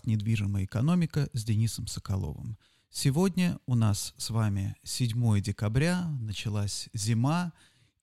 подкаст «Недвижимая экономика» с Денисом Соколовым. Сегодня у нас с вами 7 декабря, началась зима,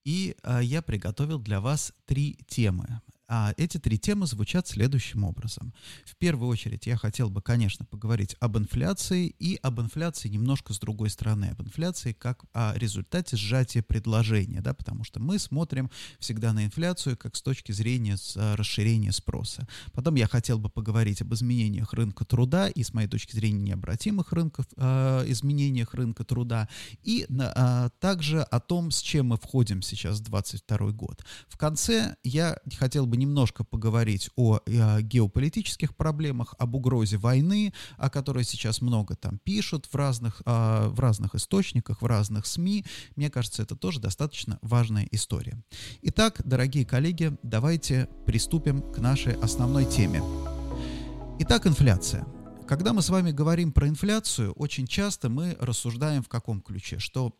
и а, я приготовил для вас три темы. А эти три темы звучат следующим образом. В первую очередь я хотел бы, конечно, поговорить об инфляции и об инфляции немножко с другой стороны, об инфляции как о результате сжатия предложения, да, потому что мы смотрим всегда на инфляцию как с точки зрения а, расширения спроса. Потом я хотел бы поговорить об изменениях рынка труда и с моей точки зрения необратимых рынков, э, изменениях рынка труда и э, также о том, с чем мы входим сейчас в 2022 год. В конце я хотел бы немножко поговорить о, о геополитических проблемах, об угрозе войны, о которой сейчас много там пишут в разных, э, в разных источниках, в разных СМИ. Мне кажется, это тоже достаточно важная история. Итак, дорогие коллеги, давайте приступим к нашей основной теме. Итак, инфляция. Когда мы с вами говорим про инфляцию, очень часто мы рассуждаем в каком ключе, что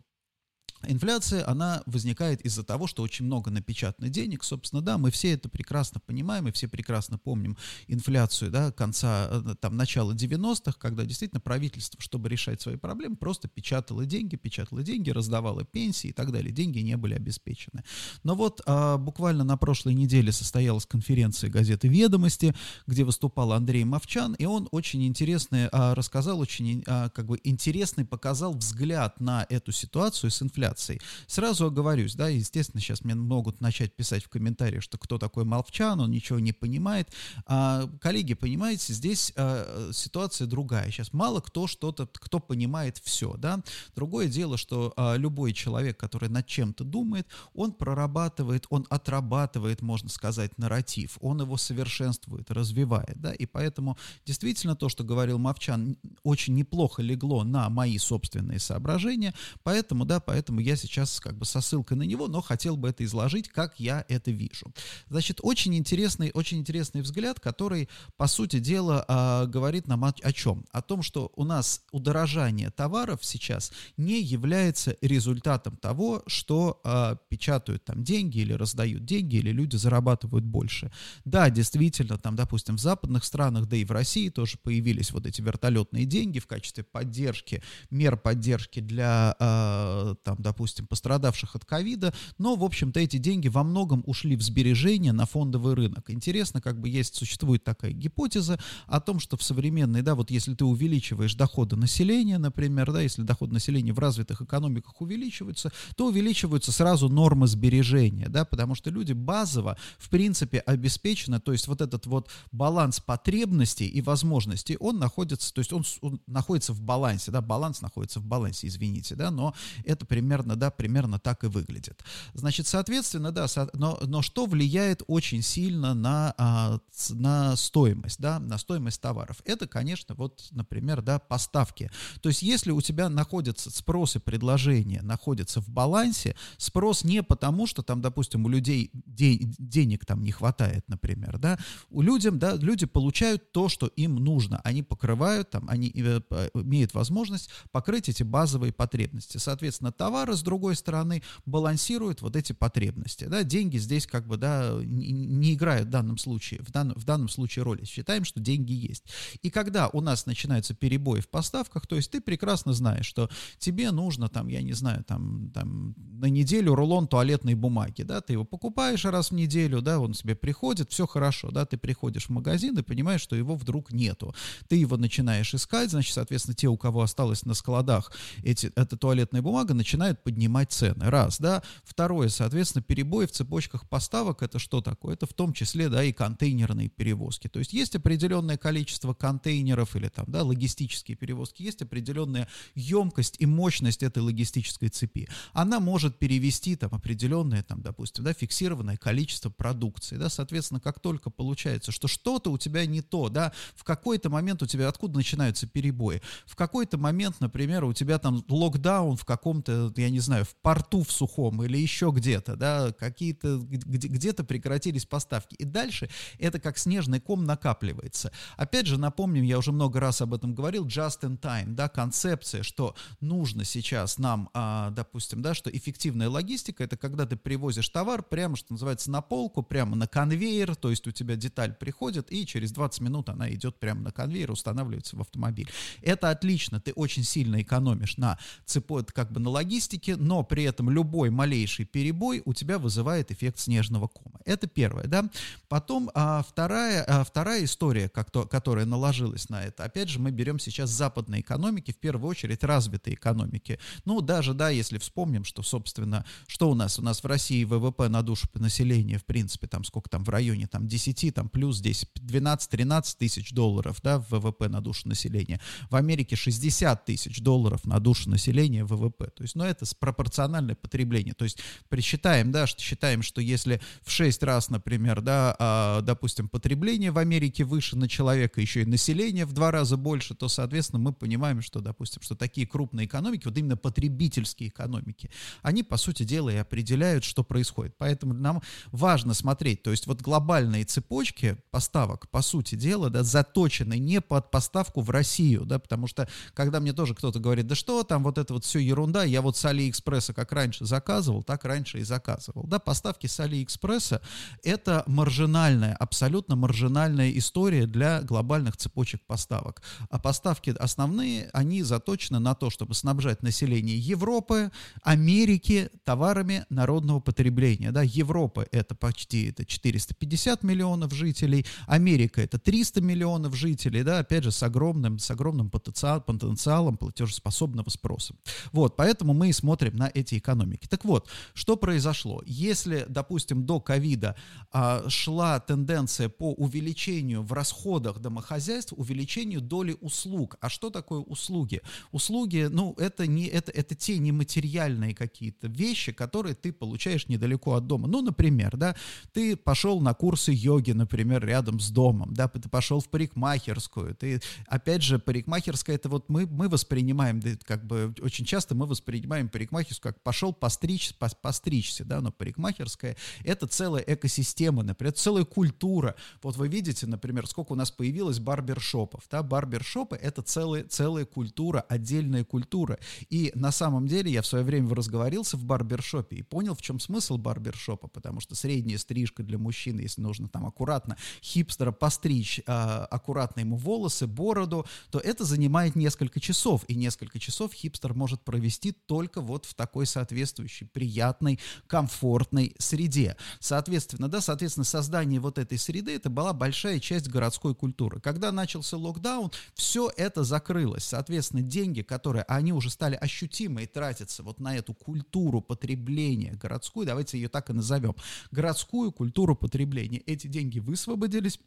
Инфляция, она возникает из-за того, что очень много напечатано денег. Собственно, да, мы все это прекрасно понимаем, и все прекрасно помним инфляцию, да, конца, э, там, начала 90-х, когда действительно правительство, чтобы решать свои проблемы, просто печатало деньги, печатало деньги, раздавало пенсии и так далее. Деньги не были обеспечены. Но вот а, буквально на прошлой неделе состоялась конференция газеты «Ведомости», где выступал Андрей Мовчан, и он очень интересный а, рассказал, очень а, как бы интересный показал взгляд на эту ситуацию с инфляцией инфляцией. Сразу оговорюсь, да, естественно, сейчас мне могут начать писать в комментариях, что кто такой Молчан, он ничего не понимает. А, коллеги, понимаете, здесь а, ситуация другая. Сейчас мало кто что-то, кто понимает все, да. Другое дело, что а, любой человек, который над чем-то думает, он прорабатывает, он отрабатывает, можно сказать, нарратив, он его совершенствует, развивает, да, и поэтому действительно то, что говорил Мовчан, очень неплохо легло на мои собственные соображения, поэтому, да, поэтому поэтому я сейчас как бы со ссылкой на него, но хотел бы это изложить, как я это вижу. Значит, очень интересный, очень интересный взгляд, который, по сути дела, э, говорит нам о, о чем? О том, что у нас удорожание товаров сейчас не является результатом того, что э, печатают там деньги или раздают деньги, или люди зарабатывают больше. Да, действительно, там, допустим, в западных странах, да и в России тоже появились вот эти вертолетные деньги в качестве поддержки, мер поддержки для э, там, допустим, пострадавших от ковида, но, в общем-то, эти деньги во многом ушли в сбережения на фондовый рынок. Интересно, как бы есть, существует такая гипотеза о том, что в современной, да, вот если ты увеличиваешь доходы населения, например, да, если доходы населения в развитых экономиках увеличиваются, то увеличиваются сразу нормы сбережения, да, потому что люди базово, в принципе, обеспечены, то есть вот этот вот баланс потребностей и возможностей, он находится, то есть он, он находится в балансе, да, баланс находится в балансе, извините, да, но это примерно примерно, да, примерно так и выглядит. Значит, соответственно, да, со, но, но что влияет очень сильно на, а, на стоимость, да, на стоимость товаров? Это, конечно, вот, например, да, поставки. То есть, если у тебя находится спрос и предложение находятся в балансе, спрос не потому, что там, допустим, у людей де, денег там не хватает, например, да, у людям, да, люди получают то, что им нужно, они покрывают, там, они э, имеют возможность покрыть эти базовые потребности. Соответственно, товар товары, с другой стороны, балансируют вот эти потребности. Да? Деньги здесь как бы да, не, играют в данном случае, в, дан, в данном случае роли. Считаем, что деньги есть. И когда у нас начинаются перебои в поставках, то есть ты прекрасно знаешь, что тебе нужно там, я не знаю, там, там на неделю рулон туалетной бумаги, да, ты его покупаешь раз в неделю, да, он тебе приходит, все хорошо, да, ты приходишь в магазин и понимаешь, что его вдруг нету. Ты его начинаешь искать, значит, соответственно, те, у кого осталось на складах эти, эта туалетная бумага, начинают начинают поднимать цены. Раз, да. Второе, соответственно, перебои в цепочках поставок, это что такое? Это в том числе, да, и контейнерные перевозки. То есть есть определенное количество контейнеров или там, да, логистические перевозки, есть определенная емкость и мощность этой логистической цепи. Она может перевести там определенное, там, допустим, да, фиксированное количество продукции, да, соответственно, как только получается, что что-то у тебя не то, да, в какой-то момент у тебя, откуда начинаются перебои? В какой-то момент, например, у тебя там локдаун в каком-то, я я не знаю, в порту в Сухом или еще где-то, да, какие-то, где-то прекратились поставки. И дальше это как снежный ком накапливается. Опять же, напомним, я уже много раз об этом говорил, just in time, да, концепция, что нужно сейчас нам, а, допустим, да, что эффективная логистика, это когда ты привозишь товар прямо, что называется, на полку, прямо на конвейер, то есть у тебя деталь приходит, и через 20 минут она идет прямо на конвейер, устанавливается в автомобиль. Это отлично, ты очень сильно экономишь на цепо, как бы на логистике, но при этом любой малейший перебой у тебя вызывает эффект снежного кома. Это первое, да. Потом а, вторая, а, вторая история, как то, которая наложилась на это, опять же, мы берем сейчас западные экономики, в первую очередь развитые экономики. Ну, даже, да, если вспомним, что, собственно, что у нас? У нас в России ВВП на душу населения, в принципе, там сколько там в районе, там 10, там плюс здесь 12-13 тысяч долларов, да, ВВП на душу населения. В Америке 60 тысяч долларов на душу населения ВВП. То есть, ну, это пропорциональное потребление. То есть, присчитаем, да, что считаем, что если в 6 раз, например, да, а, допустим, потребление в Америке выше на человека, еще и население в два раза больше, то, соответственно, мы понимаем, что, допустим, что такие крупные экономики, вот именно потребительские экономики, они, по сути дела, и определяют, что происходит. Поэтому нам важно смотреть, то есть вот глобальные цепочки поставок, по сути дела, да, заточены не под поставку в Россию, да, потому что, когда мне тоже кто-то говорит, да что там, вот это вот все ерунда, я вот с Алиэкспресса как раньше заказывал, так раньше и заказывал, да, поставки с Алиэкспресса это маржинальная, абсолютно маржинальная история для глобальных цепочек поставок. А поставки основные, они заточены на то, чтобы снабжать население Европы, Америки товарами народного потребления. Да, Европа это почти это 450 миллионов жителей, Америка это 300 миллионов жителей, да, опять же, с огромным, с огромным потенциал, потенциалом платежеспособного спроса. Вот, поэтому мы смотрим на эти экономики. Так вот, что произошло? Если, допустим, до ковида а, шла тенденция по увеличению в расходах домохозяйств, увеличению доли услуг. А что такое услуги? Услуги, ну, это, не, это, это те нематериальные какие-то вещи, которые ты получаешь недалеко от дома. Ну, например, да, ты пошел на курсы йоги, например, рядом с домом, да, ты пошел в парикмахерскую, ты, опять же, парикмахерская, это вот мы, мы воспринимаем, как бы очень часто мы воспринимаем парикмахерскую как пошел постричь, постричься, да, но парикмахерская это целая экосистема, например, целая культура. Вот вы видите, например, сколько у нас появилось барбершопов, да, барбершопы это целая, целая культура, отдельная культура. И на самом деле я в свое время разговорился в барбершопе и понял, в чем смысл барбершопа, потому что средняя стрижка для мужчины, если нужно там аккуратно хипстера постричь, э, аккуратно ему волосы, бороду, то это занимает несколько часов, и несколько часов хипстер может провести только вот в такой соответствующей, приятной, комфортной среде. Соответственно, да, соответственно, создание вот этой среды, это была большая часть городской культуры. Когда начался локдаун, все это закрылось. Соответственно, деньги, которые, они уже стали ощутимы и тратятся вот на эту культуру потребления городскую, давайте ее так и назовем, городскую культуру потребления. Эти деньги высвободились,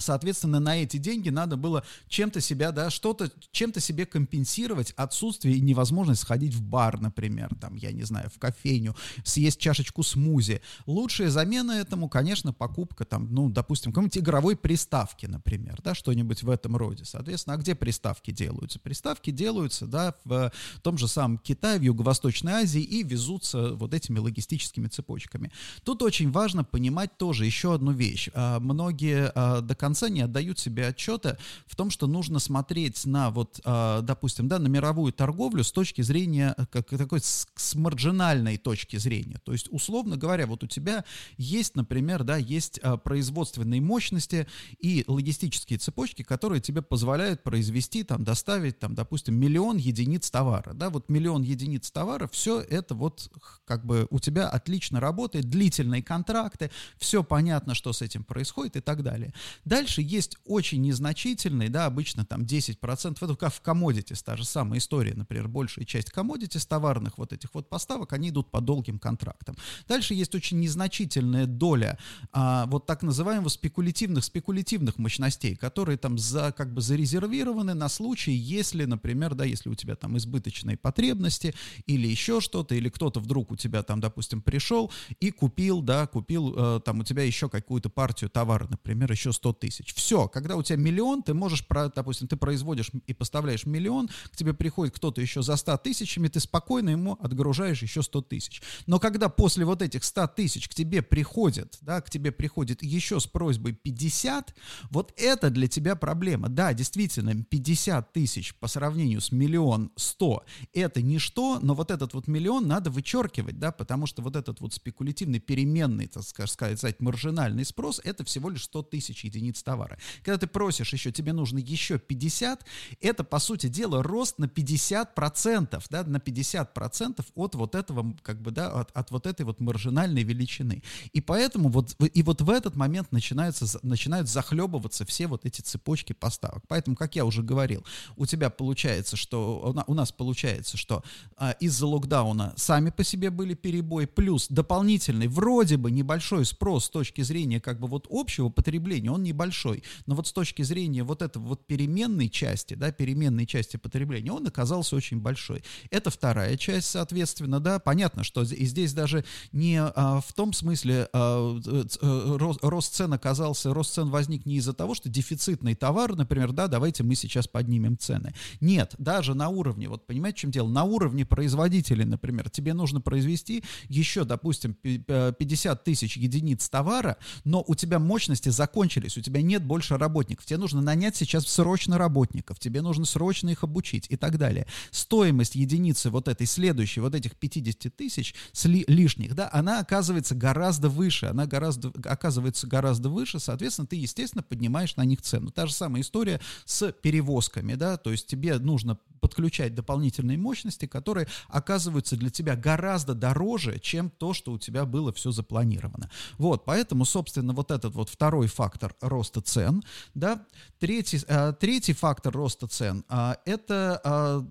Соответственно, на эти деньги надо было чем-то себя, да, что-то, чем-то себе компенсировать отсутствие и невозможность сходить в бар, например, там, я не знаю, в кофейню, съесть чашечку смузи. Лучшая замена этому, конечно, покупка, там, ну, допустим, какой-нибудь игровой приставки, например, да, что-нибудь в этом роде. Соответственно, а где приставки делаются? Приставки делаются, да, в том же самом Китае, в Юго-Восточной Азии и везутся вот этими логистическими цепочками. Тут очень важно понимать тоже еще одну вещь. А, многие а, до конца конца не отдают себе отчета в том, что нужно смотреть на вот, э, допустим, да, на мировую торговлю с точки зрения, э, как такой с, с маржинальной точки зрения. То есть, условно говоря, вот у тебя есть, например, да, есть э, производственные мощности и логистические цепочки, которые тебе позволяют произвести, там, доставить, там, допустим, миллион единиц товара, да, вот миллион единиц товара, все это вот как бы у тебя отлично работает, длительные контракты, все понятно, что с этим происходит и так далее. Дальше есть очень незначительные, да, обычно там 10%, это как в commodities, та же самая история, например, большая часть commodities товарных вот этих вот поставок, они идут по долгим контрактам. Дальше есть очень незначительная доля а, вот так называемых спекулятивных, спекулятивных мощностей, которые там за, как бы зарезервированы на случай, если, например, да, если у тебя там избыточные потребности или еще что-то, или кто-то вдруг у тебя там, допустим, пришел и купил, да, купил э, там у тебя еще какую-то партию товара, например, еще 100 тысяч. Все, когда у тебя миллион, ты можешь, допустим, ты производишь и поставляешь миллион, к тебе приходит кто-то еще за 100 тысячами, ты спокойно ему отгружаешь еще 100 тысяч. Но когда после вот этих 100 тысяч к тебе приходит, да, к тебе приходит еще с просьбой 50, вот это для тебя проблема. Да, действительно, 50 тысяч по сравнению с миллион 100 это ничто, но вот этот вот миллион надо вычеркивать, да, потому что вот этот вот спекулятивный переменный, так сказать, маржинальный спрос, это всего лишь 100 тысяч единиц товара. Когда ты просишь еще, тебе нужно еще 50, это, по сути дела, рост на 50%, да, на 50% от вот этого, как бы, да, от, от вот этой вот маржинальной величины. И поэтому вот, и вот в этот момент начинаются, начинают захлебываться все вот эти цепочки поставок. Поэтому, как я уже говорил, у тебя получается, что, у нас получается, что а, из-за локдауна сами по себе были перебои, плюс дополнительный, вроде бы небольшой спрос с точки зрения как бы вот общего потребления, он небольшой, но вот с точки зрения вот этого вот переменной части, да, переменной части потребления, он оказался очень большой. Это вторая часть, соответственно, да, понятно, что и здесь даже не а, в том смысле а, э, рост, рост цен оказался, рост цен возник не из-за того, что дефицитный товар, например, да, давайте мы сейчас поднимем цены. Нет, даже на уровне, вот понимаете, в чем дело, на уровне производителей, например, тебе нужно произвести еще, допустим, 50 тысяч единиц товара, но у тебя мощности закончились, у тебя нет больше работников, тебе нужно нанять сейчас срочно работников, тебе нужно срочно их обучить и так далее. Стоимость единицы вот этой следующей, вот этих 50 тысяч лишних, да, она оказывается гораздо выше, она гораздо, оказывается гораздо выше, соответственно, ты, естественно, поднимаешь на них цену. Та же самая история с перевозками, да, то есть тебе нужно подключать дополнительные мощности, которые оказываются для тебя гораздо дороже, чем то, что у тебя было все запланировано. Вот, поэтому, собственно, вот этот вот второй фактор роста цен, да, третий, э, третий фактор роста цен, э, это,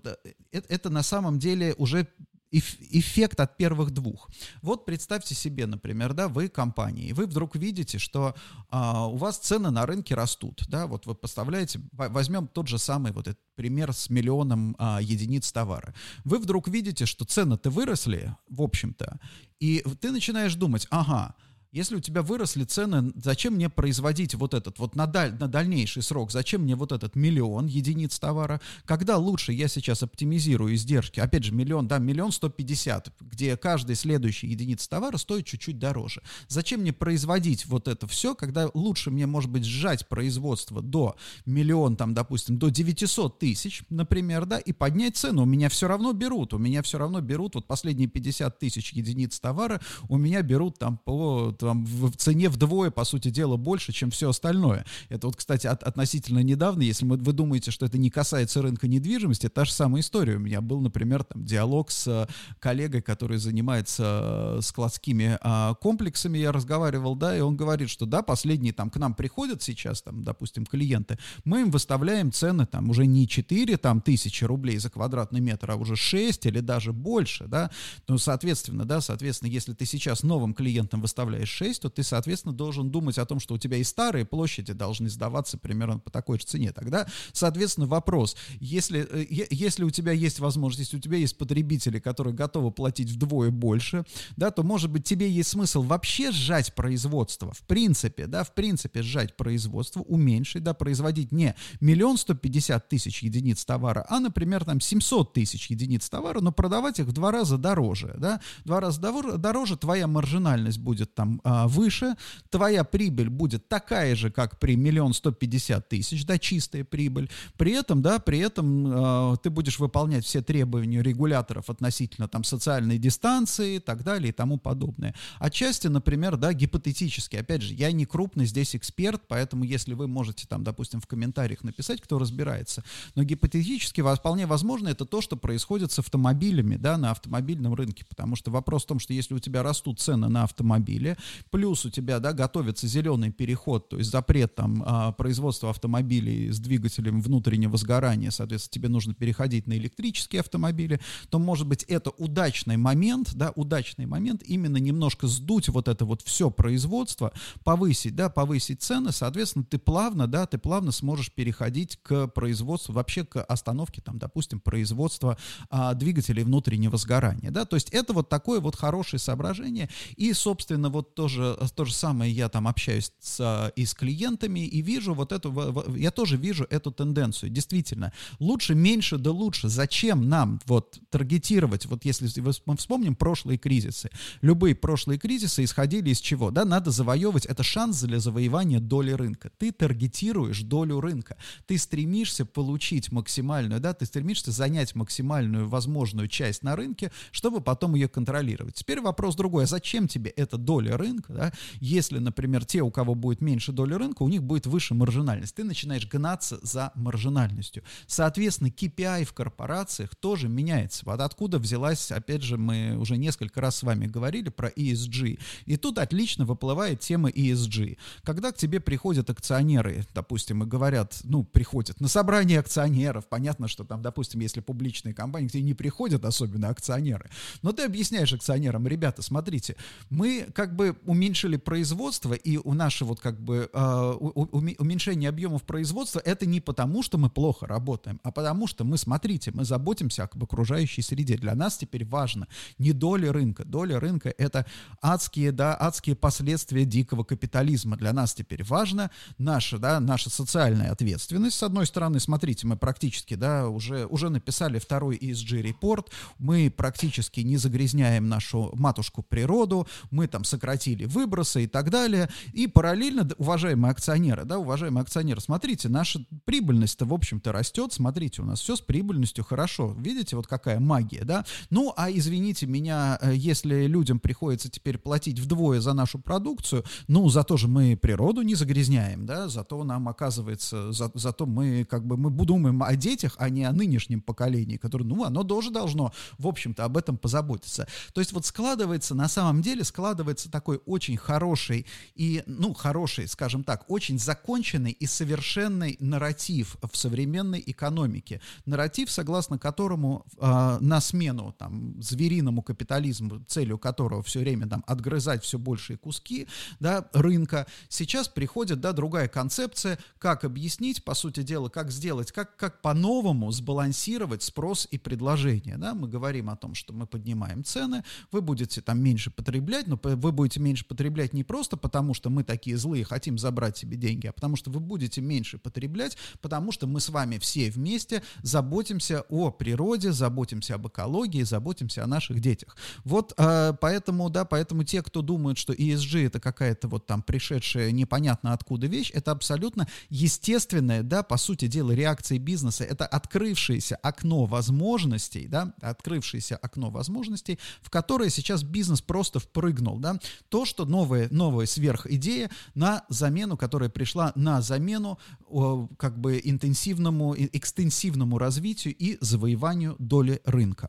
э, это, это на самом деле уже эффект от первых двух. Вот представьте себе, например, да, вы компания, и вы вдруг видите, что а, у вас цены на рынке растут, да, вот вы поставляете, возьмем тот же самый вот этот пример с миллионом а, единиц товара. Вы вдруг видите, что цены-то выросли, в общем-то, и ты начинаешь думать, ага, если у тебя выросли цены, зачем мне производить вот этот вот на, даль, на дальнейший срок, зачем мне вот этот миллион единиц товара, когда лучше я сейчас оптимизирую издержки, опять же, миллион, да, миллион сто пятьдесят, где каждый следующий единица товара стоит чуть-чуть дороже. Зачем мне производить вот это все, когда лучше мне, может быть, сжать производство до миллион, там, допустим, до 900 тысяч, например, да, и поднять цену, у меня все равно берут, у меня все равно берут, вот последние 50 тысяч единиц товара у меня берут там по там, в цене вдвое, по сути дела, больше, чем все остальное. Это вот, кстати, от, относительно недавно, если вы, вы думаете, что это не касается рынка недвижимости, та же самая история. У меня был, например, там, диалог с э, коллегой, который занимается э, складскими а, комплексами, я разговаривал, да, и он говорит, что да, последние там к нам приходят сейчас, там, допустим, клиенты, мы им выставляем цены там уже не 4 там, тысячи рублей за квадратный метр, а уже 6 или даже больше, да, ну, соответственно, да, соответственно, если ты сейчас новым клиентам выставляешь 6, то ты, соответственно, должен думать о том, что у тебя и старые площади должны сдаваться примерно по такой же цене. Тогда, соответственно, вопрос, если, э, если у тебя есть возможность, если у тебя есть потребители, которые готовы платить вдвое больше, да, то, может быть, тебе есть смысл вообще сжать производство, в принципе, да, в принципе, сжать производство, уменьшить, да, производить не миллион сто пятьдесят тысяч единиц товара, а, например, там 700 тысяч единиц товара, но продавать их в два раза дороже, да, в два раза дороже, твоя маржинальность будет там а, выше, твоя прибыль будет такая же, как при миллион сто пятьдесят тысяч, да, чистая прибыль. При этом, да, при этом а, ты будешь выполнять все требования регуляторов относительно там социальной дистанции и так далее и тому подобное. Отчасти, например, да, гипотетически, опять же, я не крупный здесь эксперт, поэтому если вы можете там, допустим, в комментариях написать, кто разбирается, но гипотетически вполне возможно это то, что происходит с автомобилями, да, на автомобильном рынке, потому что вопрос в том, что если у тебя растут цены на автомобили, плюс у тебя, да, готовится зеленый переход, то есть запрет там а, производства автомобилей с двигателем внутреннего сгорания, соответственно, тебе нужно переходить на электрические автомобили, то, может быть, это удачный момент, да, удачный момент именно немножко сдуть вот это вот все производство, повысить, да, повысить цены, соответственно, ты плавно, да, ты плавно сможешь переходить к производству, вообще к остановке, там, допустим, производства а, двигателей внутреннего сгорания, да, то есть это вот такое вот хорошее соображение, и, собственно, вот тоже, то же самое я там общаюсь с, и с клиентами, и вижу вот эту, я тоже вижу эту тенденцию. Действительно, лучше меньше да лучше. Зачем нам вот таргетировать, вот если мы вспомним прошлые кризисы, любые прошлые кризисы исходили из чего? Да, надо завоевывать, это шанс для завоевания доли рынка. Ты таргетируешь долю рынка, ты стремишься получить максимальную, да, ты стремишься занять максимальную возможную часть на рынке, чтобы потом ее контролировать. Теперь вопрос другой, а зачем тебе эта доля рынка, да, если, например, те, у кого будет меньше доли рынка, у них будет выше маржинальность. Ты начинаешь гнаться за маржинальностью. Соответственно, KPI в корпорациях тоже меняется. Вот откуда взялась, опять же, мы уже несколько раз с вами говорили про ESG. И тут отлично выплывает тема ESG. Когда к тебе приходят акционеры, допустим, и говорят, ну, приходят на собрание акционеров, понятно, что там, допустим, если публичные компании, где не приходят особенно акционеры, но ты объясняешь акционерам, ребята, смотрите, мы как бы уменьшили производство, и у нашего вот как бы э, уменьшение объемов производства это не потому, что мы плохо работаем, а потому что мы, смотрите, мы заботимся об окружающей среде. Для нас теперь важно не доля рынка. Доля рынка — это адские, да, адские последствия дикого капитализма. Для нас теперь важно наша, да, наша социальная ответственность. С одной стороны, смотрите, мы практически, да, уже, уже написали второй ESG-репорт, мы практически не загрязняем нашу матушку природу, мы там сократили выбросы и так далее. И параллельно, уважаемые акционеры, да, уважаемые акционеры, смотрите, наша прибыльность-то, в общем-то, растет, смотрите, у нас все с прибыльностью хорошо. Видите, вот какая магия, да? Ну, а извините меня, э, если людям приходится теперь платить вдвое за нашу продукцию, ну, зато же мы природу не загрязняем, да, зато нам оказывается, за, зато мы как бы мы думаем о детях, а не о нынешнем поколении, которое, ну, оно тоже должно, в общем-то, об этом позаботиться. То есть вот складывается, на самом деле, складывается такой очень хороший и, ну, хороший, скажем так, очень законченный и совершенный нарратив в современной экономике. Нарратив, согласно которому э, на смену там звериному капитализму, целью которого все время там отгрызать все большие куски, да, рынка, сейчас приходит, да, другая концепция, как объяснить, по сути дела, как сделать, как, как по-новому сбалансировать спрос и предложение, да, мы говорим о том, что мы поднимаем цены, вы будете там меньше потреблять, но вы будете меньше потреблять не просто потому, что мы такие злые, хотим забрать себе деньги, а потому что вы будете меньше потреблять, потому что мы с вами все вместе заботимся о природе, заботимся об экологии, заботимся о наших детях. Вот э, поэтому, да, поэтому те, кто думают, что ESG это какая-то вот там пришедшая непонятно откуда вещь, это абсолютно естественная, да, по сути дела, реакция бизнеса, это открывшееся окно возможностей, да, открывшееся окно возможностей, в которое сейчас бизнес просто впрыгнул, да, то, что новая, новая сверхидея на замену, которая пришла на замену как бы интенсивному, экстенсивному развитию и завоеванию доли рынка.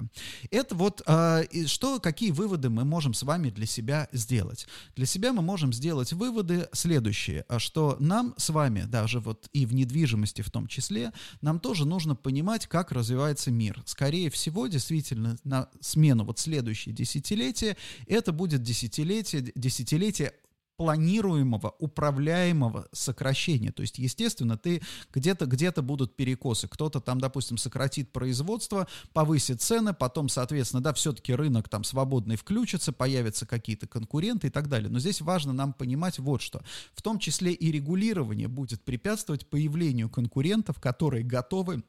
Это вот а, что, какие выводы мы можем с вами для себя сделать? Для себя мы можем сделать выводы следующие, а что нам с вами, даже вот и в недвижимости в том числе, нам тоже нужно понимать, как развивается мир. Скорее всего, действительно, на смену вот следующее десятилетие, это будет десятилетие, десятилетие планируемого, управляемого сокращения. То есть, естественно, ты где-то где будут перекосы. Кто-то там, допустим, сократит производство, повысит цены, потом, соответственно, да, все-таки рынок там свободный включится, появятся какие-то конкуренты и так далее. Но здесь важно нам понимать вот что. В том числе и регулирование будет препятствовать появлению конкурентов, которые готовы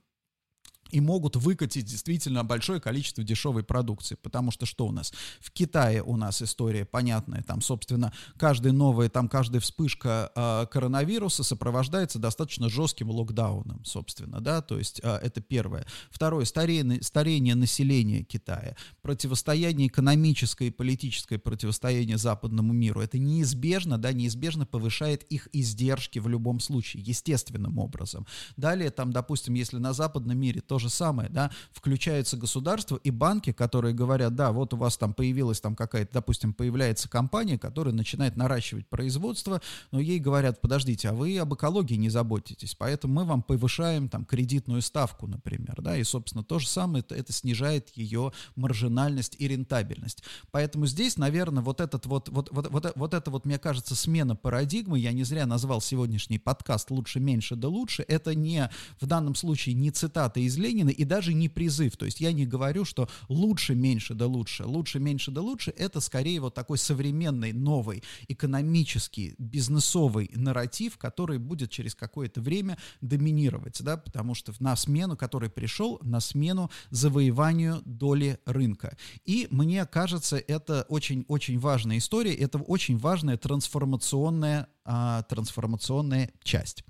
и могут выкатить действительно большое количество дешевой продукции. Потому что что у нас? В Китае у нас история понятная. Там, собственно, каждая новая, там каждая вспышка э, коронавируса сопровождается достаточно жестким локдауном, собственно, да, то есть э, это первое. Второе, старение, старение населения Китая, противостояние экономическое и политическое противостояние западному миру. Это неизбежно, да, неизбежно повышает их издержки в любом случае, естественным образом. Далее, там, допустим, если на западном мире тоже же самое, да, включаются государства и банки, которые говорят, да, вот у вас там появилась там какая-то, допустим, появляется компания, которая начинает наращивать производство, но ей говорят, подождите, а вы об экологии не заботитесь, поэтому мы вам повышаем там кредитную ставку, например, да, и, собственно, то же самое, это, это снижает ее маржинальность и рентабельность. Поэтому здесь, наверное, вот этот вот, вот, вот, вот, вот это вот, мне кажется, смена парадигмы, я не зря назвал сегодняшний подкаст «Лучше, меньше, да лучше», это не, в данном случае, не цитата из Ленина, и даже не призыв. То есть я не говорю, что лучше, меньше да лучше. Лучше, меньше да лучше — это скорее вот такой современный, новый, экономический, бизнесовый нарратив, который будет через какое-то время доминировать, да, потому что на смену, который пришел, на смену завоеванию доли рынка. И мне кажется, это очень-очень важная история, это очень важная трансформационная, а, трансформационная часть.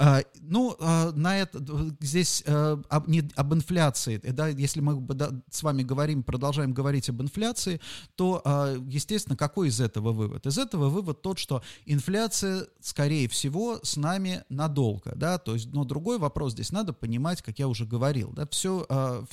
А, ну, а, на это здесь а, об, не, об инфляции, да, если мы с вами говорим, продолжаем говорить об инфляции, то, естественно, какой из этого вывод? Из этого вывод тот, что инфляция, скорее всего, с нами надолго, да, то есть, но другой вопрос здесь надо понимать, как я уже говорил, да, все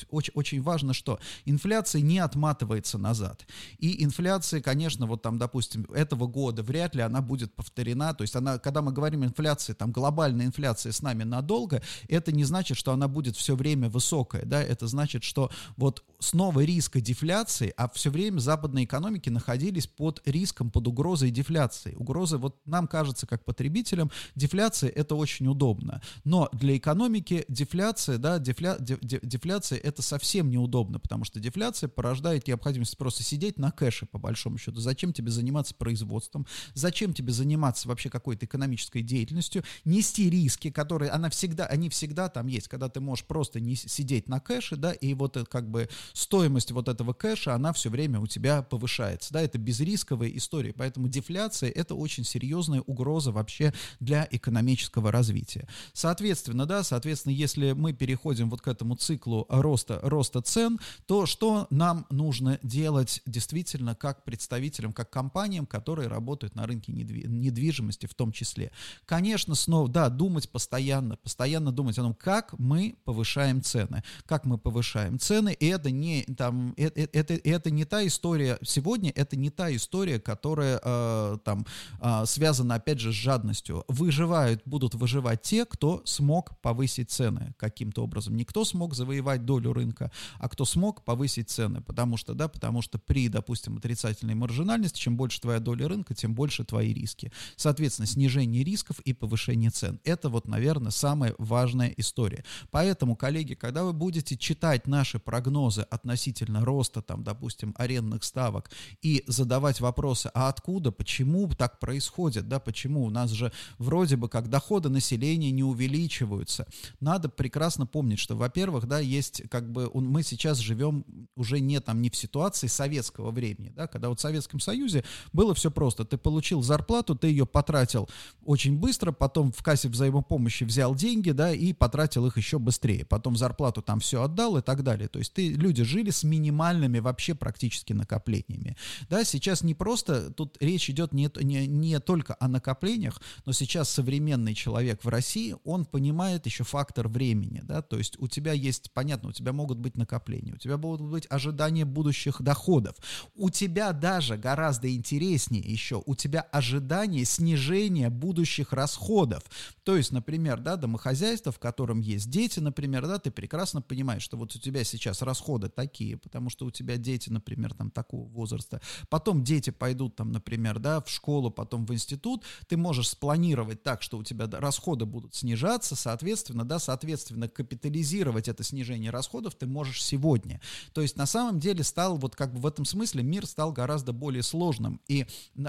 очень, очень важно, что инфляция не отматывается назад, и инфляция, конечно, вот там, допустим, этого года вряд ли она будет повторена, то есть она, когда мы говорим инфляции, там глобальная инфляция, инфляция с нами надолго, это не значит, что она будет все время высокая, да, это значит, что вот снова риска дефляции, а все время западные экономики находились под риском, под угрозой дефляции. Угрозы, вот нам кажется, как потребителям, дефляция это очень удобно, но для экономики дефляция, да, дефля, де, де, дефляция это совсем неудобно, потому что дефляция порождает необходимость просто сидеть на кэше, по большому счету. Зачем тебе заниматься производством? Зачем тебе заниматься вообще какой-то экономической деятельностью? Нести риск риски, которые, она всегда, они всегда там есть, когда ты можешь просто не сидеть на кэше, да, и вот это, как бы стоимость вот этого кэша, она все время у тебя повышается, да, это безрисковая история, поэтому дефляция это очень серьезная угроза вообще для экономического развития. Соответственно, да, соответственно, если мы переходим вот к этому циклу роста, роста цен, то что нам нужно делать действительно как представителям, как компаниям, которые работают на рынке недвижимости в том числе? Конечно, снова, да, думать думать постоянно, постоянно думать о том, как мы повышаем цены, как мы повышаем цены, и это не, там, это, э, это, это не та история, сегодня это не та история, которая э, там э, связана, опять же, с жадностью. Выживают, будут выживать те, кто смог повысить цены каким-то образом. Не кто смог завоевать долю рынка, а кто смог повысить цены, потому что, да, потому что при, допустим, отрицательной маржинальности, чем больше твоя доля рынка, тем больше твои риски. Соответственно, снижение рисков и повышение цен. Это это вот, наверное, самая важная история. Поэтому, коллеги, когда вы будете читать наши прогнозы относительно роста, там, допустим, арендных ставок и задавать вопросы, а откуда, почему так происходит, да, почему? У нас же вроде бы как доходы населения не увеличиваются, надо прекрасно помнить, что, во-первых, да, есть как бы, мы сейчас живем уже не там, не в ситуации советского времени, да, когда вот в Советском Союзе было все просто, ты получил зарплату, ты ее потратил очень быстро, потом в кассе взаимодействия взаимопомощи взял деньги, да, и потратил их еще быстрее. Потом зарплату там все отдал и так далее. То есть ты, люди жили с минимальными вообще практически накоплениями. Да, сейчас не просто, тут речь идет не, не, не только о накоплениях, но сейчас современный человек в России, он понимает еще фактор времени, да, то есть у тебя есть, понятно, у тебя могут быть накопления, у тебя могут быть ожидания будущих доходов, у тебя даже гораздо интереснее еще, у тебя ожидание снижения будущих расходов. То есть есть, например, да, домохозяйство, в котором есть дети, например, да, ты прекрасно понимаешь, что вот у тебя сейчас расходы такие, потому что у тебя дети, например, там такого возраста, потом дети пойдут там, например, да, в школу, потом в институт, ты можешь спланировать так, что у тебя расходы будут снижаться, соответственно, да, соответственно, капитализировать это снижение расходов ты можешь сегодня. То есть на самом деле стал вот как бы в этом смысле мир стал гораздо более сложным. И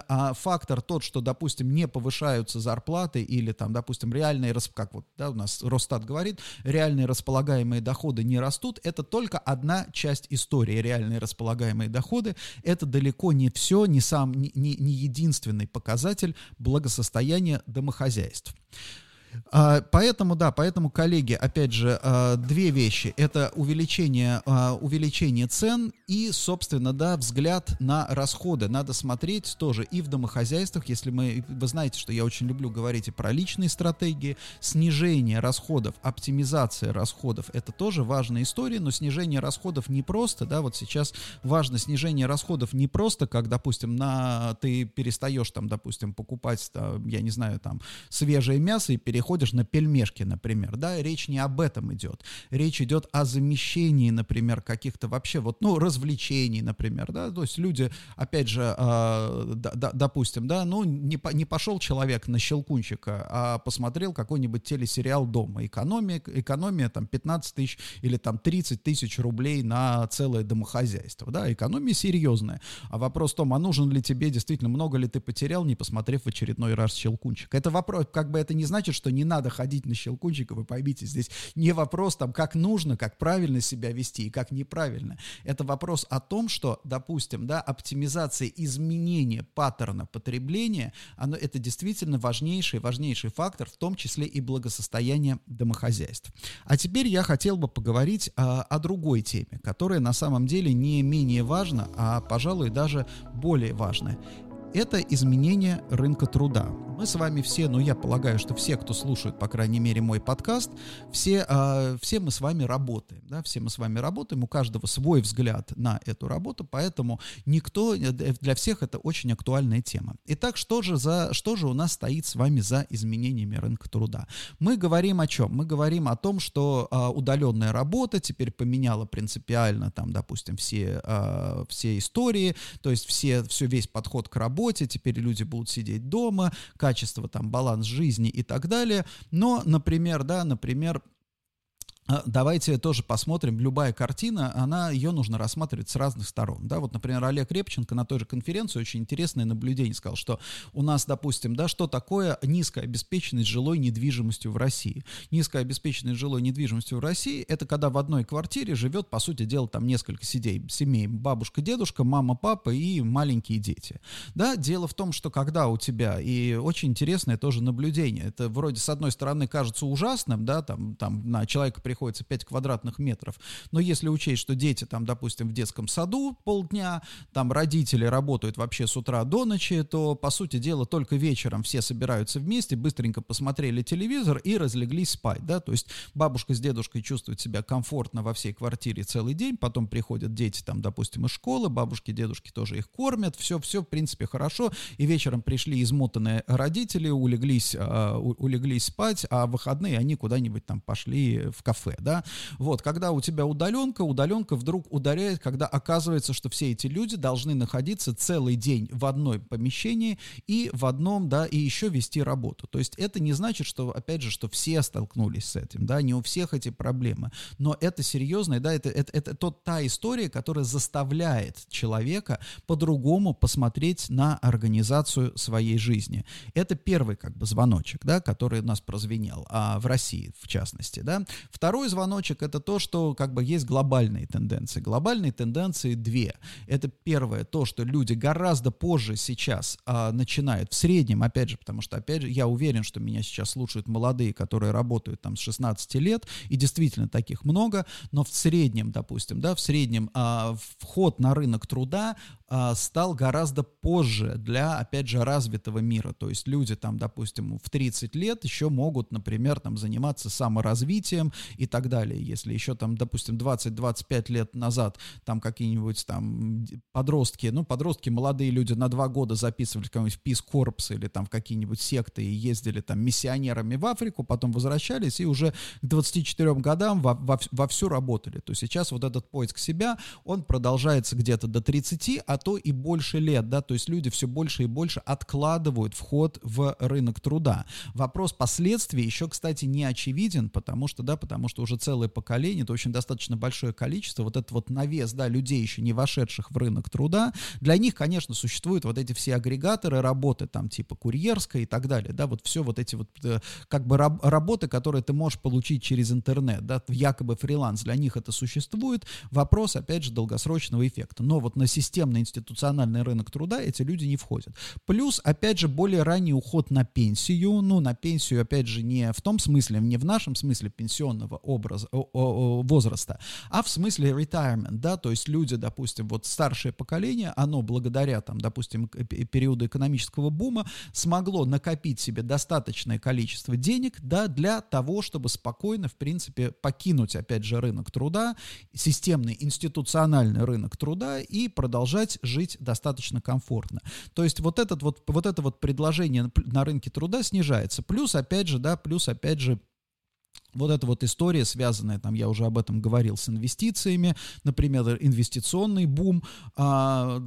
а, фактор тот, что, допустим, не повышаются зарплаты или там, допустим, реальные, как вот да, у нас Росстат говорит, реальные располагаемые доходы не растут, это только одна часть истории. Реальные располагаемые доходы – это далеко не все, не, сам, не, не единственный показатель благосостояния домохозяйств. А, поэтому, да, поэтому, коллеги, опять же, а, две вещи. Это увеличение, а, увеличение цен и, собственно, да, взгляд на расходы. Надо смотреть тоже и в домохозяйствах, если мы, вы знаете, что я очень люблю говорить и про личные стратегии, снижение расходов, оптимизация расходов, это тоже важная история, но снижение расходов не просто, да, вот сейчас важно снижение расходов не просто, как, допустим, на, ты перестаешь там, допустим, покупать, я не знаю, там, свежее мясо и переходишь приходишь на пельмешки, например, да, речь не об этом идет. Речь идет о замещении, например, каких-то вообще вот, ну, развлечений, например, да, то есть люди, опять же, э, допустим, да, ну, не, не пошел человек на щелкунчика, а посмотрел какой-нибудь телесериал дома, экономия, экономия там 15 тысяч или там 30 тысяч рублей на целое домохозяйство, да, экономия серьезная. А вопрос в том, а нужен ли тебе действительно, много ли ты потерял, не посмотрев в очередной раз щелкунчик. Это вопрос, как бы это не значит, что не надо ходить на щелкунчик, вы поймите, здесь не вопрос там, как нужно, как правильно себя вести и как неправильно. Это вопрос о том, что, допустим, да, оптимизация изменения паттерна потребления, оно, это действительно важнейший, важнейший фактор, в том числе и благосостояние домохозяйств. А теперь я хотел бы поговорить а, о другой теме, которая на самом деле не менее важна, а, пожалуй, даже более важная это изменение рынка труда. Мы с вами все, ну я полагаю, что все, кто слушает, по крайней мере, мой подкаст, все, э, все мы с вами работаем, да, все мы с вами работаем, у каждого свой взгляд на эту работу, поэтому никто, э, для всех это очень актуальная тема. Итак, что же, за, что же у нас стоит с вами за изменениями рынка труда? Мы говорим о чем? Мы говорим о том, что э, удаленная работа теперь поменяла принципиально, там, допустим, все, э, все истории, то есть все, все, весь подход к работе, теперь люди будут сидеть дома, качество, там, баланс жизни и так далее. Но, например, да, например, давайте тоже посмотрим, любая картина, она, ее нужно рассматривать с разных сторон, да, вот, например, Олег Репченко на той же конференции очень интересное наблюдение сказал, что у нас, допустим, да, что такое низкая обеспеченность жилой недвижимостью в России? Низкая обеспеченность жилой недвижимостью в России, это когда в одной квартире живет, по сути дела, там несколько сидей, семей, бабушка, дедушка, мама, папа и маленькие дети, да, дело в том, что когда у тебя, и очень интересное тоже наблюдение, это вроде с одной стороны кажется ужасным, да, там, там на человека приходит приходится 5 квадратных метров. Но если учесть, что дети там, допустим, в детском саду полдня, там родители работают вообще с утра до ночи, то, по сути дела, только вечером все собираются вместе, быстренько посмотрели телевизор и разлеглись спать, да, то есть бабушка с дедушкой чувствуют себя комфортно во всей квартире целый день, потом приходят дети там, допустим, из школы, бабушки, дедушки тоже их кормят, все, все, в принципе, хорошо, и вечером пришли измотанные родители, улеглись, э, улеглись спать, а в выходные они куда-нибудь там пошли в кафе кафе, да, вот, когда у тебя удаленка, удаленка вдруг ударяет, когда оказывается, что все эти люди должны находиться целый день в одной помещении и в одном, да, и еще вести работу, то есть это не значит, что, опять же, что все столкнулись с этим, да, не у всех эти проблемы, но это серьезно, да, это, это, это тот, та история, которая заставляет человека по-другому посмотреть на организацию своей жизни. Это первый, как бы, звоночек, да, который у нас прозвенел, а в России, в частности, да. Второй Второй звоночек это то, что как бы есть глобальные тенденции. Глобальные тенденции две. Это первое, то, что люди гораздо позже сейчас а, начинают, в среднем, опять же, потому что, опять же, я уверен, что меня сейчас слушают молодые, которые работают там с 16 лет, и действительно таких много, но в среднем, допустим, да, в среднем а, вход на рынок труда а, стал гораздо позже для, опять же, развитого мира. То есть люди там, допустим, в 30 лет еще могут, например, там заниматься саморазвитием и так далее. Если еще там, допустим, 20-25 лет назад там какие-нибудь там подростки, ну, подростки, молодые люди на два года записывались в какой-нибудь Peace Corps или там в какие-нибудь секты и ездили там миссионерами в Африку, потом возвращались и уже к 24 годам во, во, вовсю работали. То сейчас вот этот поиск себя, он продолжается где-то до 30, а то и больше лет, да, то есть люди все больше и больше откладывают вход в рынок труда. Вопрос последствий еще, кстати, не очевиден, потому что, да, потому что уже целое поколение, это очень достаточно большое количество, вот этот вот навес, да, людей, еще не вошедших в рынок труда, для них, конечно, существуют вот эти все агрегаторы работы, там, типа курьерская и так далее, да, вот все вот эти вот, э, как бы, раб работы, которые ты можешь получить через интернет, да, якобы фриланс, для них это существует, вопрос, опять же, долгосрочного эффекта, но вот на системный институциональный рынок труда эти люди не входят. Плюс, опять же, более ранний уход на пенсию, ну, на пенсию, опять же, не в том смысле, не в нашем смысле пенсионного образа, возраста, а в смысле retirement, да, то есть люди, допустим, вот старшее поколение, оно благодаря, там, допустим, периоду экономического бума смогло накопить себе достаточное количество денег, да, для того, чтобы спокойно, в принципе, покинуть, опять же, рынок труда, системный институциональный рынок труда и продолжать жить достаточно комфортно. То есть вот, этот вот, вот это вот предложение на рынке труда снижается. Плюс, опять же, да, плюс, опять же, вот эта вот история, связанная, там, я уже об этом говорил, с инвестициями, например, инвестиционный бум, а,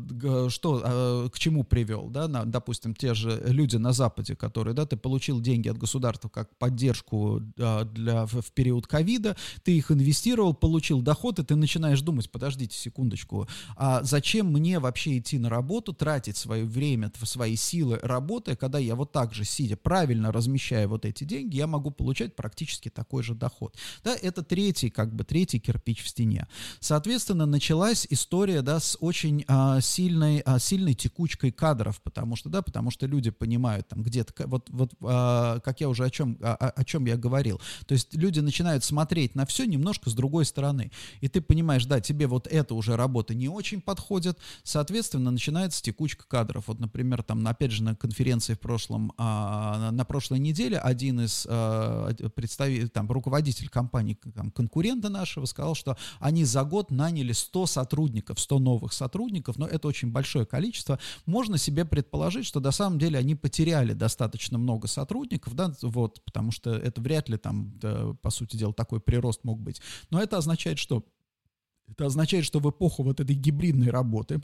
что, а, к чему привел, да, на, допустим, те же люди на Западе, которые, да, ты получил деньги от государства как поддержку а, для, в, в период ковида, ты их инвестировал, получил доход, и ты начинаешь думать, подождите секундочку, а зачем мне вообще идти на работу, тратить свое время, свои силы, работая, когда я вот так же, сидя, правильно размещая вот эти деньги, я могу получать практически такой же доход. Да, это третий, как бы, третий кирпич в стене. Соответственно, началась история, да, с очень а, сильной, а, сильной текучкой кадров, потому что, да, потому что люди понимают там где-то, вот, вот а, как я уже о чем, о, о чем я говорил, то есть люди начинают смотреть на все немножко с другой стороны, и ты понимаешь, да, тебе вот эта уже работа не очень подходит, соответственно, начинается текучка кадров. Вот, например, там, опять же, на конференции в прошлом, а, на прошлой неделе один из а, представителей там, руководитель компании, там, конкурента нашего, сказал, что они за год наняли 100 сотрудников, 100 новых сотрудников, но это очень большое количество. Можно себе предположить, что на самом деле они потеряли достаточно много сотрудников, да, вот, потому что это вряд ли там, да, по сути дела, такой прирост мог быть. Но это означает, что это означает, что в эпоху вот этой гибридной работы,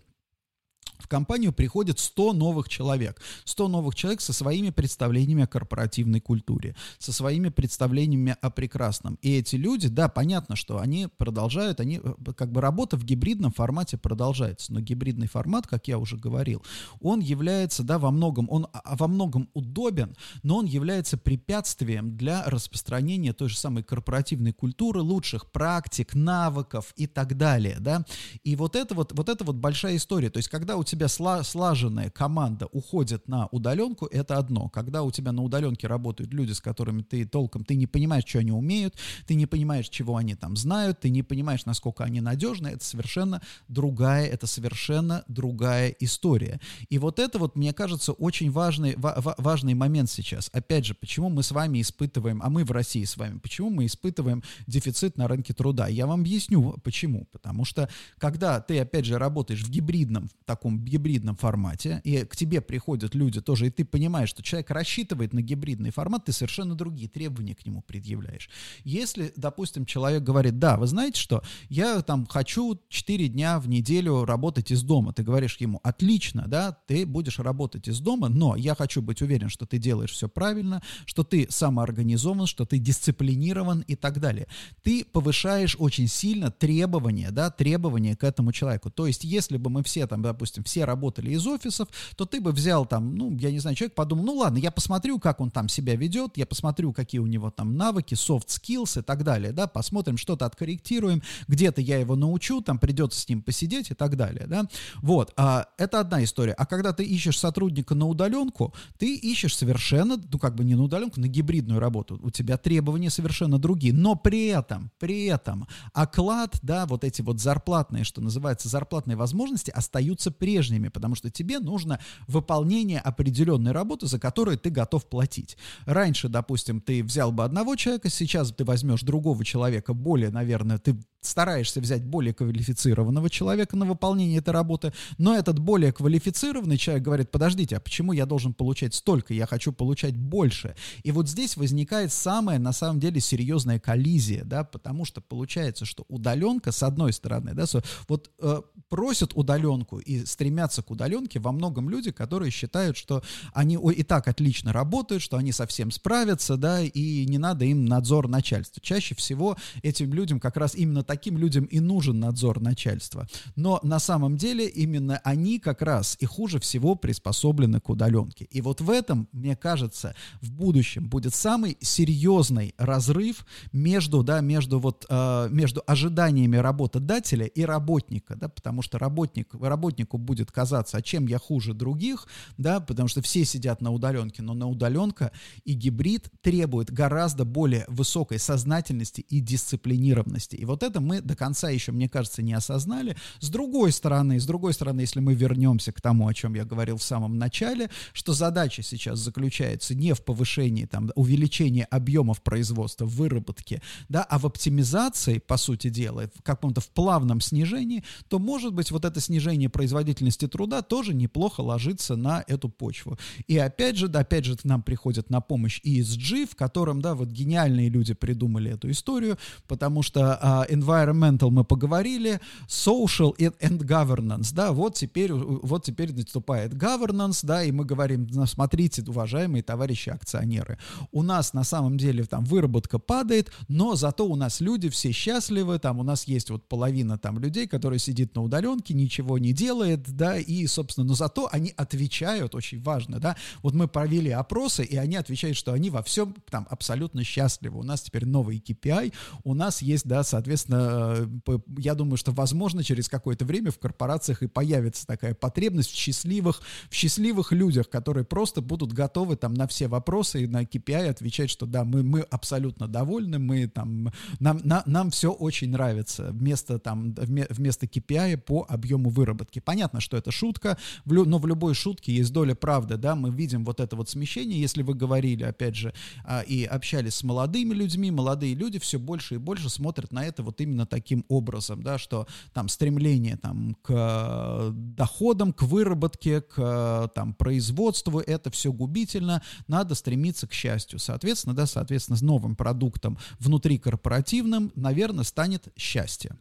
в компанию приходит 100 новых человек. 100 новых человек со своими представлениями о корпоративной культуре, со своими представлениями о прекрасном. И эти люди, да, понятно, что они продолжают, они, э, как бы работа в гибридном формате продолжается. Но гибридный формат, как я уже говорил, он является, да, во многом, он а, во многом удобен, но он является препятствием для распространения той же самой корпоративной культуры, лучших практик, навыков и так далее, да. И вот это вот, вот это вот большая история. То есть, когда у тебя сла слаженная команда уходит на удаленку, это одно. Когда у тебя на удаленке работают люди, с которыми ты толком, ты не понимаешь, что они умеют, ты не понимаешь, чего они там знают, ты не понимаешь, насколько они надежны, это совершенно другая, это совершенно другая история. И вот это вот, мне кажется, очень важный, ва важный момент сейчас. Опять же, почему мы с вами испытываем, а мы в России с вами, почему мы испытываем дефицит на рынке труда? Я вам объясню, почему. Потому что, когда ты, опять же, работаешь в гибридном таком гибридном формате, и к тебе приходят люди тоже, и ты понимаешь, что человек рассчитывает на гибридный формат, ты совершенно другие требования к нему предъявляешь. Если, допустим, человек говорит, да, вы знаете что, я там хочу 4 дня в неделю работать из дома, ты говоришь ему, отлично, да, ты будешь работать из дома, но я хочу быть уверен, что ты делаешь все правильно, что ты самоорганизован, что ты дисциплинирован и так далее. Ты повышаешь очень сильно требования, да, требования к этому человеку. То есть, если бы мы все там, допустим, все работали из офисов, то ты бы взял там, ну, я не знаю, человек подумал, ну ладно, я посмотрю, как он там себя ведет, я посмотрю, какие у него там навыки, soft skills и так далее, да, посмотрим, что-то откорректируем, где-то я его научу, там придется с ним посидеть и так далее, да. Вот, а, это одна история. А когда ты ищешь сотрудника на удаленку, ты ищешь совершенно, ну, как бы не на удаленку, на гибридную работу. У тебя требования совершенно другие, но при этом, при этом оклад, да, вот эти вот зарплатные, что называется, зарплатные возможности остаются при прежними, потому что тебе нужно выполнение определенной работы, за которую ты готов платить. Раньше, допустим, ты взял бы одного человека, сейчас ты возьмешь другого человека, более, наверное, ты стараешься взять более квалифицированного человека на выполнение этой работы, но этот более квалифицированный человек говорит, подождите, а почему я должен получать столько, я хочу получать больше. И вот здесь возникает самая, на самом деле, серьезная коллизия, да, потому что получается, что удаленка, с одной стороны, да, вот э, просят удаленку и стремятся к удаленке во многом люди, которые считают, что они и так отлично работают, что они совсем справятся, да, и не надо им надзор начальства. Чаще всего этим людям как раз именно так таким людям и нужен надзор начальства. Но на самом деле именно они как раз и хуже всего приспособлены к удаленке. И вот в этом, мне кажется, в будущем будет самый серьезный разрыв между, да, между вот, э, между ожиданиями работодателя и работника, да, потому что работник, работнику будет казаться, а чем я хуже других, да, потому что все сидят на удаленке, но на удаленка и гибрид требует гораздо более высокой сознательности и дисциплинированности. И вот это мы до конца еще, мне кажется, не осознали. С другой стороны, с другой стороны, если мы вернемся к тому, о чем я говорил в самом начале, что задача сейчас заключается не в повышении, там, увеличении объемов производства, выработки, да, а в оптимизации, по сути дела, в каком-то в плавном снижении, то, может быть, вот это снижение производительности труда тоже неплохо ложится на эту почву. И опять же, да, опять же, к нам приходит на помощь ESG, в котором, да, вот гениальные люди придумали эту историю, потому что uh, environmental мы поговорили, social and governance, да, вот теперь, вот теперь наступает governance, да, и мы говорим, ну, смотрите, уважаемые товарищи акционеры, у нас на самом деле там выработка падает, но зато у нас люди все счастливы, там у нас есть вот половина там людей, которые сидит на удаленке, ничего не делает, да, и, собственно, но зато они отвечают, очень важно, да, вот мы провели опросы, и они отвечают, что они во всем там абсолютно счастливы. У нас теперь новый KPI, у нас есть, да, соответственно, э, я думаю, что, возможно, через какое-то время в корпорациях и появится такая потребность в счастливых, в счастливых людях, которые просто будут готовы там на все вопросы и на KPI отвечать, что да, мы, мы абсолютно довольны, мы там, нам, на, нам все очень нравится вместо там, вместо KPI по объему выработки. Понятно, что это шутка, но в любой шутке есть доля правды, да, мы видим вот это вот смещение, если вы говорили, опять же, а, и общались с молодыми людьми, молодые люди все больше и больше смотрят на это вот именно таким образом, да, что там стремление там к э, доходам, к выработке, к э, там производству, это все губительно, надо стремиться к счастью. Соответственно, да, соответственно, с новым продуктом внутри корпоративным, наверное, станет счастье.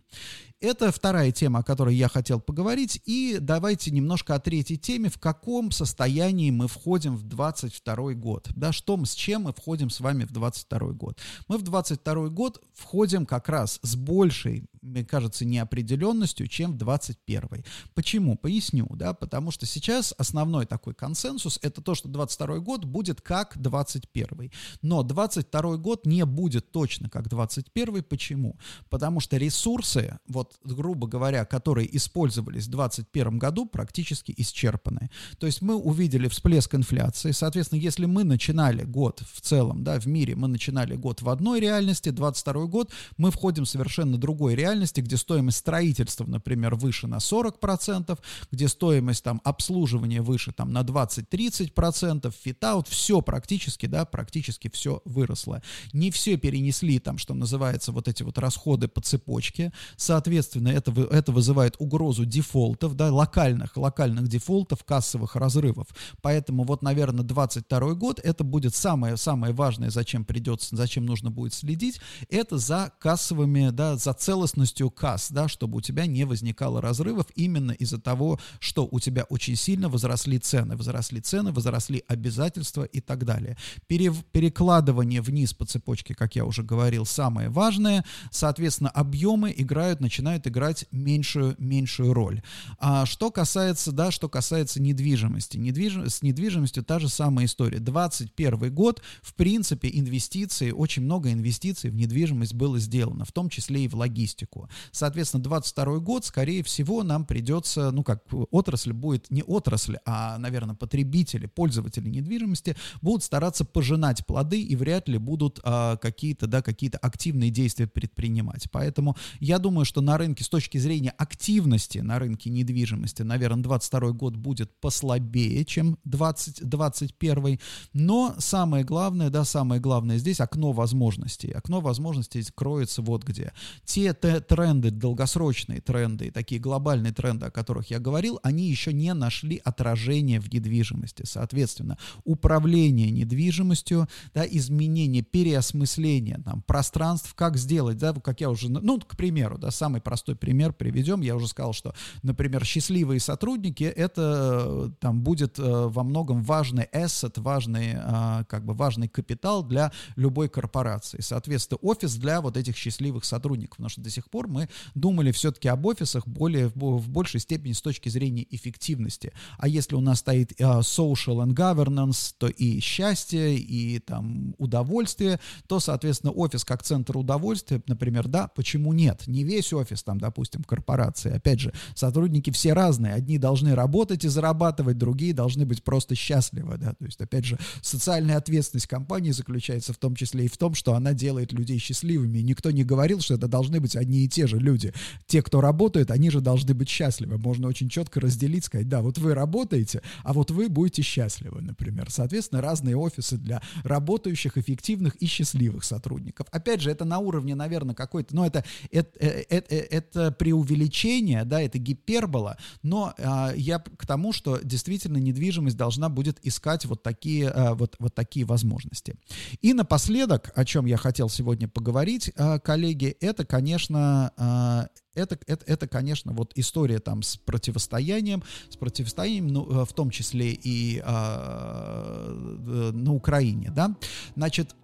Это вторая тема, о которой я хотел поговорить. И давайте немножко о третьей теме, в каком состоянии мы входим в 22 год. Да, что с чем мы входим с вами в 22 год. Мы в 22 год входим как раз с большей, мне кажется, неопределенностью, чем в 21. Почему? Поясню, да, потому что сейчас основной такой консенсус это то, что 22 год будет как 21. Но 22 год не будет точно как 21. Почему? Потому что ресурсы, вот грубо говоря, которые использовались в 2021 году, практически исчерпаны. То есть мы увидели всплеск инфляции. Соответственно, если мы начинали год в целом, да, в мире, мы начинали год в одной реальности, 22 год, мы входим в совершенно другой реальности, где стоимость строительства, например, выше на 40%, где стоимость там обслуживания выше там на 20-30%, fit-out, все практически, да, практически все выросло. Не все перенесли там, что называется, вот эти вот расходы по цепочке. Соответственно, это, это вызывает угрозу дефолтов, да, локальных, локальных дефолтов, кассовых разрывов. Поэтому вот, наверное, 22 год, это будет самое, самое важное, за чем придется, за чем нужно будет следить, это за кассовыми, да, за целостностью касс, да, чтобы у тебя не возникало разрывов именно из-за того, что у тебя очень сильно возросли цены, возросли цены, возросли обязательства и так далее. Пере, перекладывание вниз по цепочке, как я уже говорил, самое важное, соответственно, объемы играют, начинают играть меньшую, меньшую роль. А что касается, да, что касается недвижимости. Недвижим, с недвижимостью та же самая история. 21 год, в принципе, инвестиции, очень много инвестиций в недвижимость было сделано, в том числе и в логистику. Соответственно, 22 год, скорее всего, нам придется, ну как, отрасль будет, не отрасль, а, наверное, потребители, пользователи недвижимости будут стараться пожинать плоды и вряд ли будут а, какие-то, да, какие-то активные действия предпринимать. Поэтому я думаю, что на рынке с точки зрения активности на рынке недвижимости, наверное, 22 год будет послабее, чем 2021. Но самое главное, да, самое главное здесь окно возможностей. Окно возможностей кроется вот где. Те, те тренды, долгосрочные тренды, такие глобальные тренды, о которых я говорил, они еще не нашли отражения в недвижимости. Соответственно, управление недвижимостью, да, изменение, переосмысление там, пространств, как сделать, да, как я уже, ну, к примеру, да, самый простой пример приведем. Я уже сказал, что, например, счастливые сотрудники, это э, там будет э, во многом важный asset, важный, э, как бы важный капитал для любой корпорации. Соответственно, офис для вот этих счастливых сотрудников, потому что до сих сих пор мы думали все-таки об офисах более, в большей степени с точки зрения эффективности. А если у нас стоит uh, social and governance, то и счастье, и там удовольствие, то, соответственно, офис как центр удовольствия, например, да, почему нет? Не весь офис там, допустим, корпорации. Опять же, сотрудники все разные. Одни должны работать и зарабатывать, другие должны быть просто счастливы, да. То есть, опять же, социальная ответственность компании заключается в том числе и в том, что она делает людей счастливыми. Никто не говорил, что это должны быть одни и те же люди. Те, кто работают, они же должны быть счастливы. Можно очень четко разделить, сказать, да, вот вы работаете, а вот вы будете счастливы, например. Соответственно, разные офисы для работающих, эффективных и счастливых сотрудников. Опять же, это на уровне, наверное, какой-то, ну, это, это, это, это преувеличение, да, это гипербола, но а, я к тому, что действительно недвижимость должна будет искать вот такие, а, вот, вот такие возможности. И напоследок, о чем я хотел сегодня поговорить, а, коллеги, это, конечно, а, это, это, это, конечно, вот история там с противостоянием, с противостоянием, ну, э, в том числе и э, на Украине, да. Значит,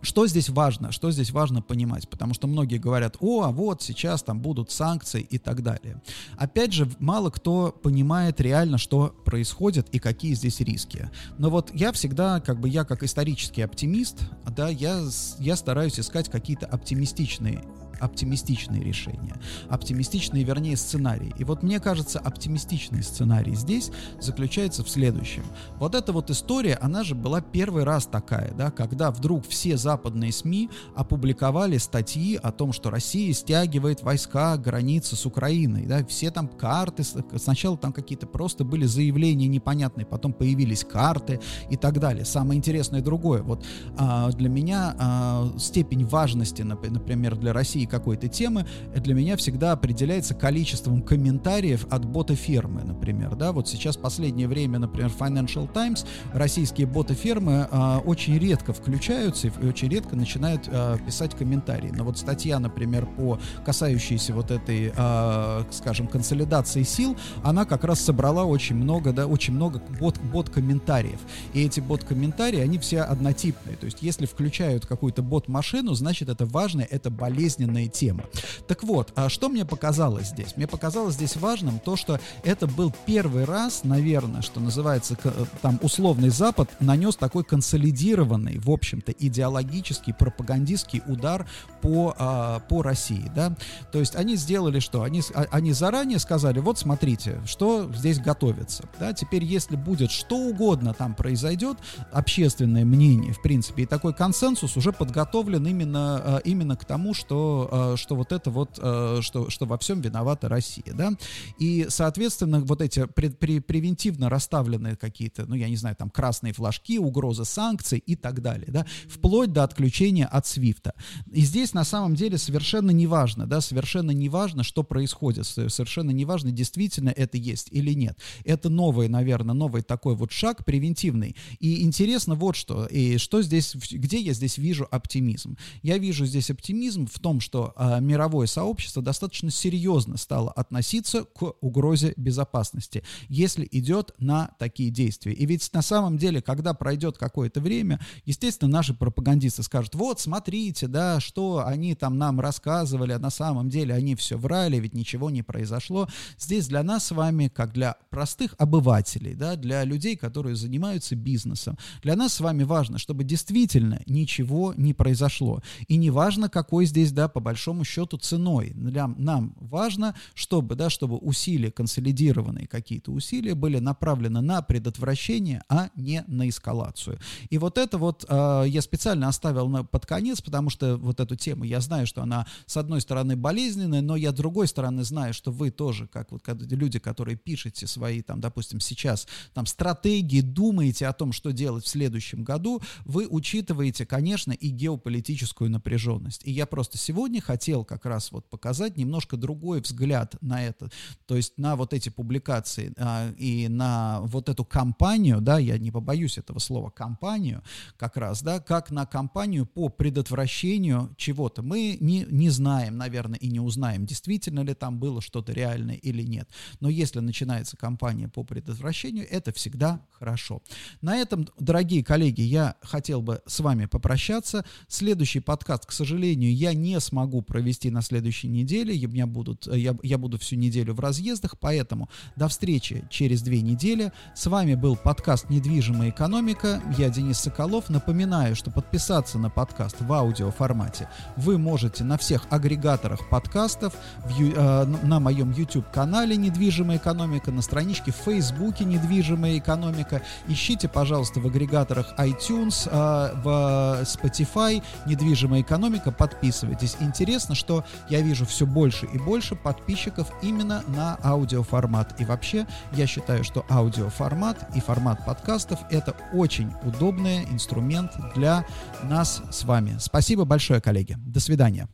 что здесь важно? Что здесь важно понимать? Потому что многие говорят, о, а вот сейчас там будут санкции и так далее. Опять же, мало кто понимает реально, что происходит и какие здесь риски. Но вот я всегда, как бы я как исторический оптимист, да, я, я стараюсь искать какие-то оптимистичные оптимистичные решения. Оптимистичные, вернее, сценарии. И вот мне кажется, оптимистичный сценарий здесь заключается в следующем. Вот эта вот история, она же была первый раз такая, да, когда вдруг все западные СМИ опубликовали статьи о том, что Россия стягивает войска границы с Украиной, да, все там карты, сначала там какие-то просто были заявления непонятные, потом появились карты и так далее. Самое интересное другое, вот а, для меня а, степень важности, например, для России какой-то темы для меня всегда определяется количеством комментариев от бота фермы, например, да, вот сейчас последнее время, например, Financial Times, российские боты фермы а, очень редко включаются и очень редко начинают а, писать комментарии, но вот статья, например, по касающейся вот этой, а, скажем, консолидации сил, она как раз собрала очень много, да, очень много бот, бот-комментариев, и эти бот-комментарии, они все однотипные, то есть если включают какую-то бот-машину, значит это важно, это болезненно определенные темы. Так вот, а что мне показалось здесь? Мне показалось здесь важным то, что это был первый раз, наверное, что называется, там условный Запад нанес такой консолидированный, в общем-то, идеологический, пропагандистский удар по, а, по России, да. То есть они сделали что? Они, а, они заранее сказали, вот смотрите, что здесь готовится, да. Теперь, если будет что угодно там произойдет, общественное мнение, в принципе, и такой консенсус уже подготовлен именно, а, именно к тому, что Э, что, вот это вот, э, что, что во всем виновата Россия, да, и, соответственно, вот эти при, при, превентивно расставленные какие-то, ну, я не знаю, там, красные флажки, угроза санкций и так далее, да, вплоть до отключения от Свифта. И здесь, на самом деле, совершенно неважно, да, совершенно неважно, что происходит, совершенно неважно, действительно это есть или нет. Это новый, наверное, новый такой вот шаг превентивный. И интересно вот что, и что здесь, где я здесь вижу оптимизм? Я вижу здесь оптимизм в том, что что э, мировое сообщество достаточно серьезно стало относиться к угрозе безопасности, если идет на такие действия. И ведь на самом деле, когда пройдет какое-то время, естественно, наши пропагандисты скажут, вот, смотрите, да, что они там нам рассказывали, а на самом деле они все врали, ведь ничего не произошло. Здесь для нас с вами, как для простых обывателей, да, для людей, которые занимаются бизнесом, для нас с вами важно, чтобы действительно ничего не произошло. И не важно, какой здесь, да, по большому счету ценой. Нам, нам важно, чтобы, да, чтобы усилия, консолидированные какие-то усилия были направлены на предотвращение, а не на эскалацию. И вот это вот э, я специально оставил на, под конец, потому что вот эту тему я знаю, что она с одной стороны болезненная, но я с другой стороны знаю, что вы тоже, как вот люди, которые пишете свои, там, допустим, сейчас там стратегии, думаете о том, что делать в следующем году, вы учитываете, конечно, и геополитическую напряженность. И я просто сегодня сегодня хотел как раз вот показать немножко другой взгляд на это, то есть на вот эти публикации а, и на вот эту кампанию, да, я не побоюсь этого слова, кампанию, как раз, да, как на кампанию по предотвращению чего-то. Мы не, не знаем, наверное, и не узнаем, действительно ли там было что-то реальное или нет. Но если начинается кампания по предотвращению, это всегда хорошо. На этом, дорогие коллеги, я хотел бы с вами попрощаться. Следующий подкаст, к сожалению, я не смогу смогу провести на следующей неделе. Я, меня будут, я, я буду всю неделю в разъездах, поэтому до встречи через две недели. С вами был подкаст «Недвижимая экономика». Я Денис Соколов. Напоминаю, что подписаться на подкаст в аудиоформате вы можете на всех агрегаторах подкастов, в, э, на моем YouTube-канале «Недвижимая экономика», на страничке в Фейсбуке «Недвижимая экономика». Ищите, пожалуйста, в агрегаторах iTunes, э, в Spotify «Недвижимая экономика». Подписывайтесь. Интересно, что я вижу все больше и больше подписчиков именно на аудиоформат. И вообще, я считаю, что аудиоформат и формат подкастов — это очень удобный инструмент для нас с вами. Спасибо большое, коллеги. До свидания.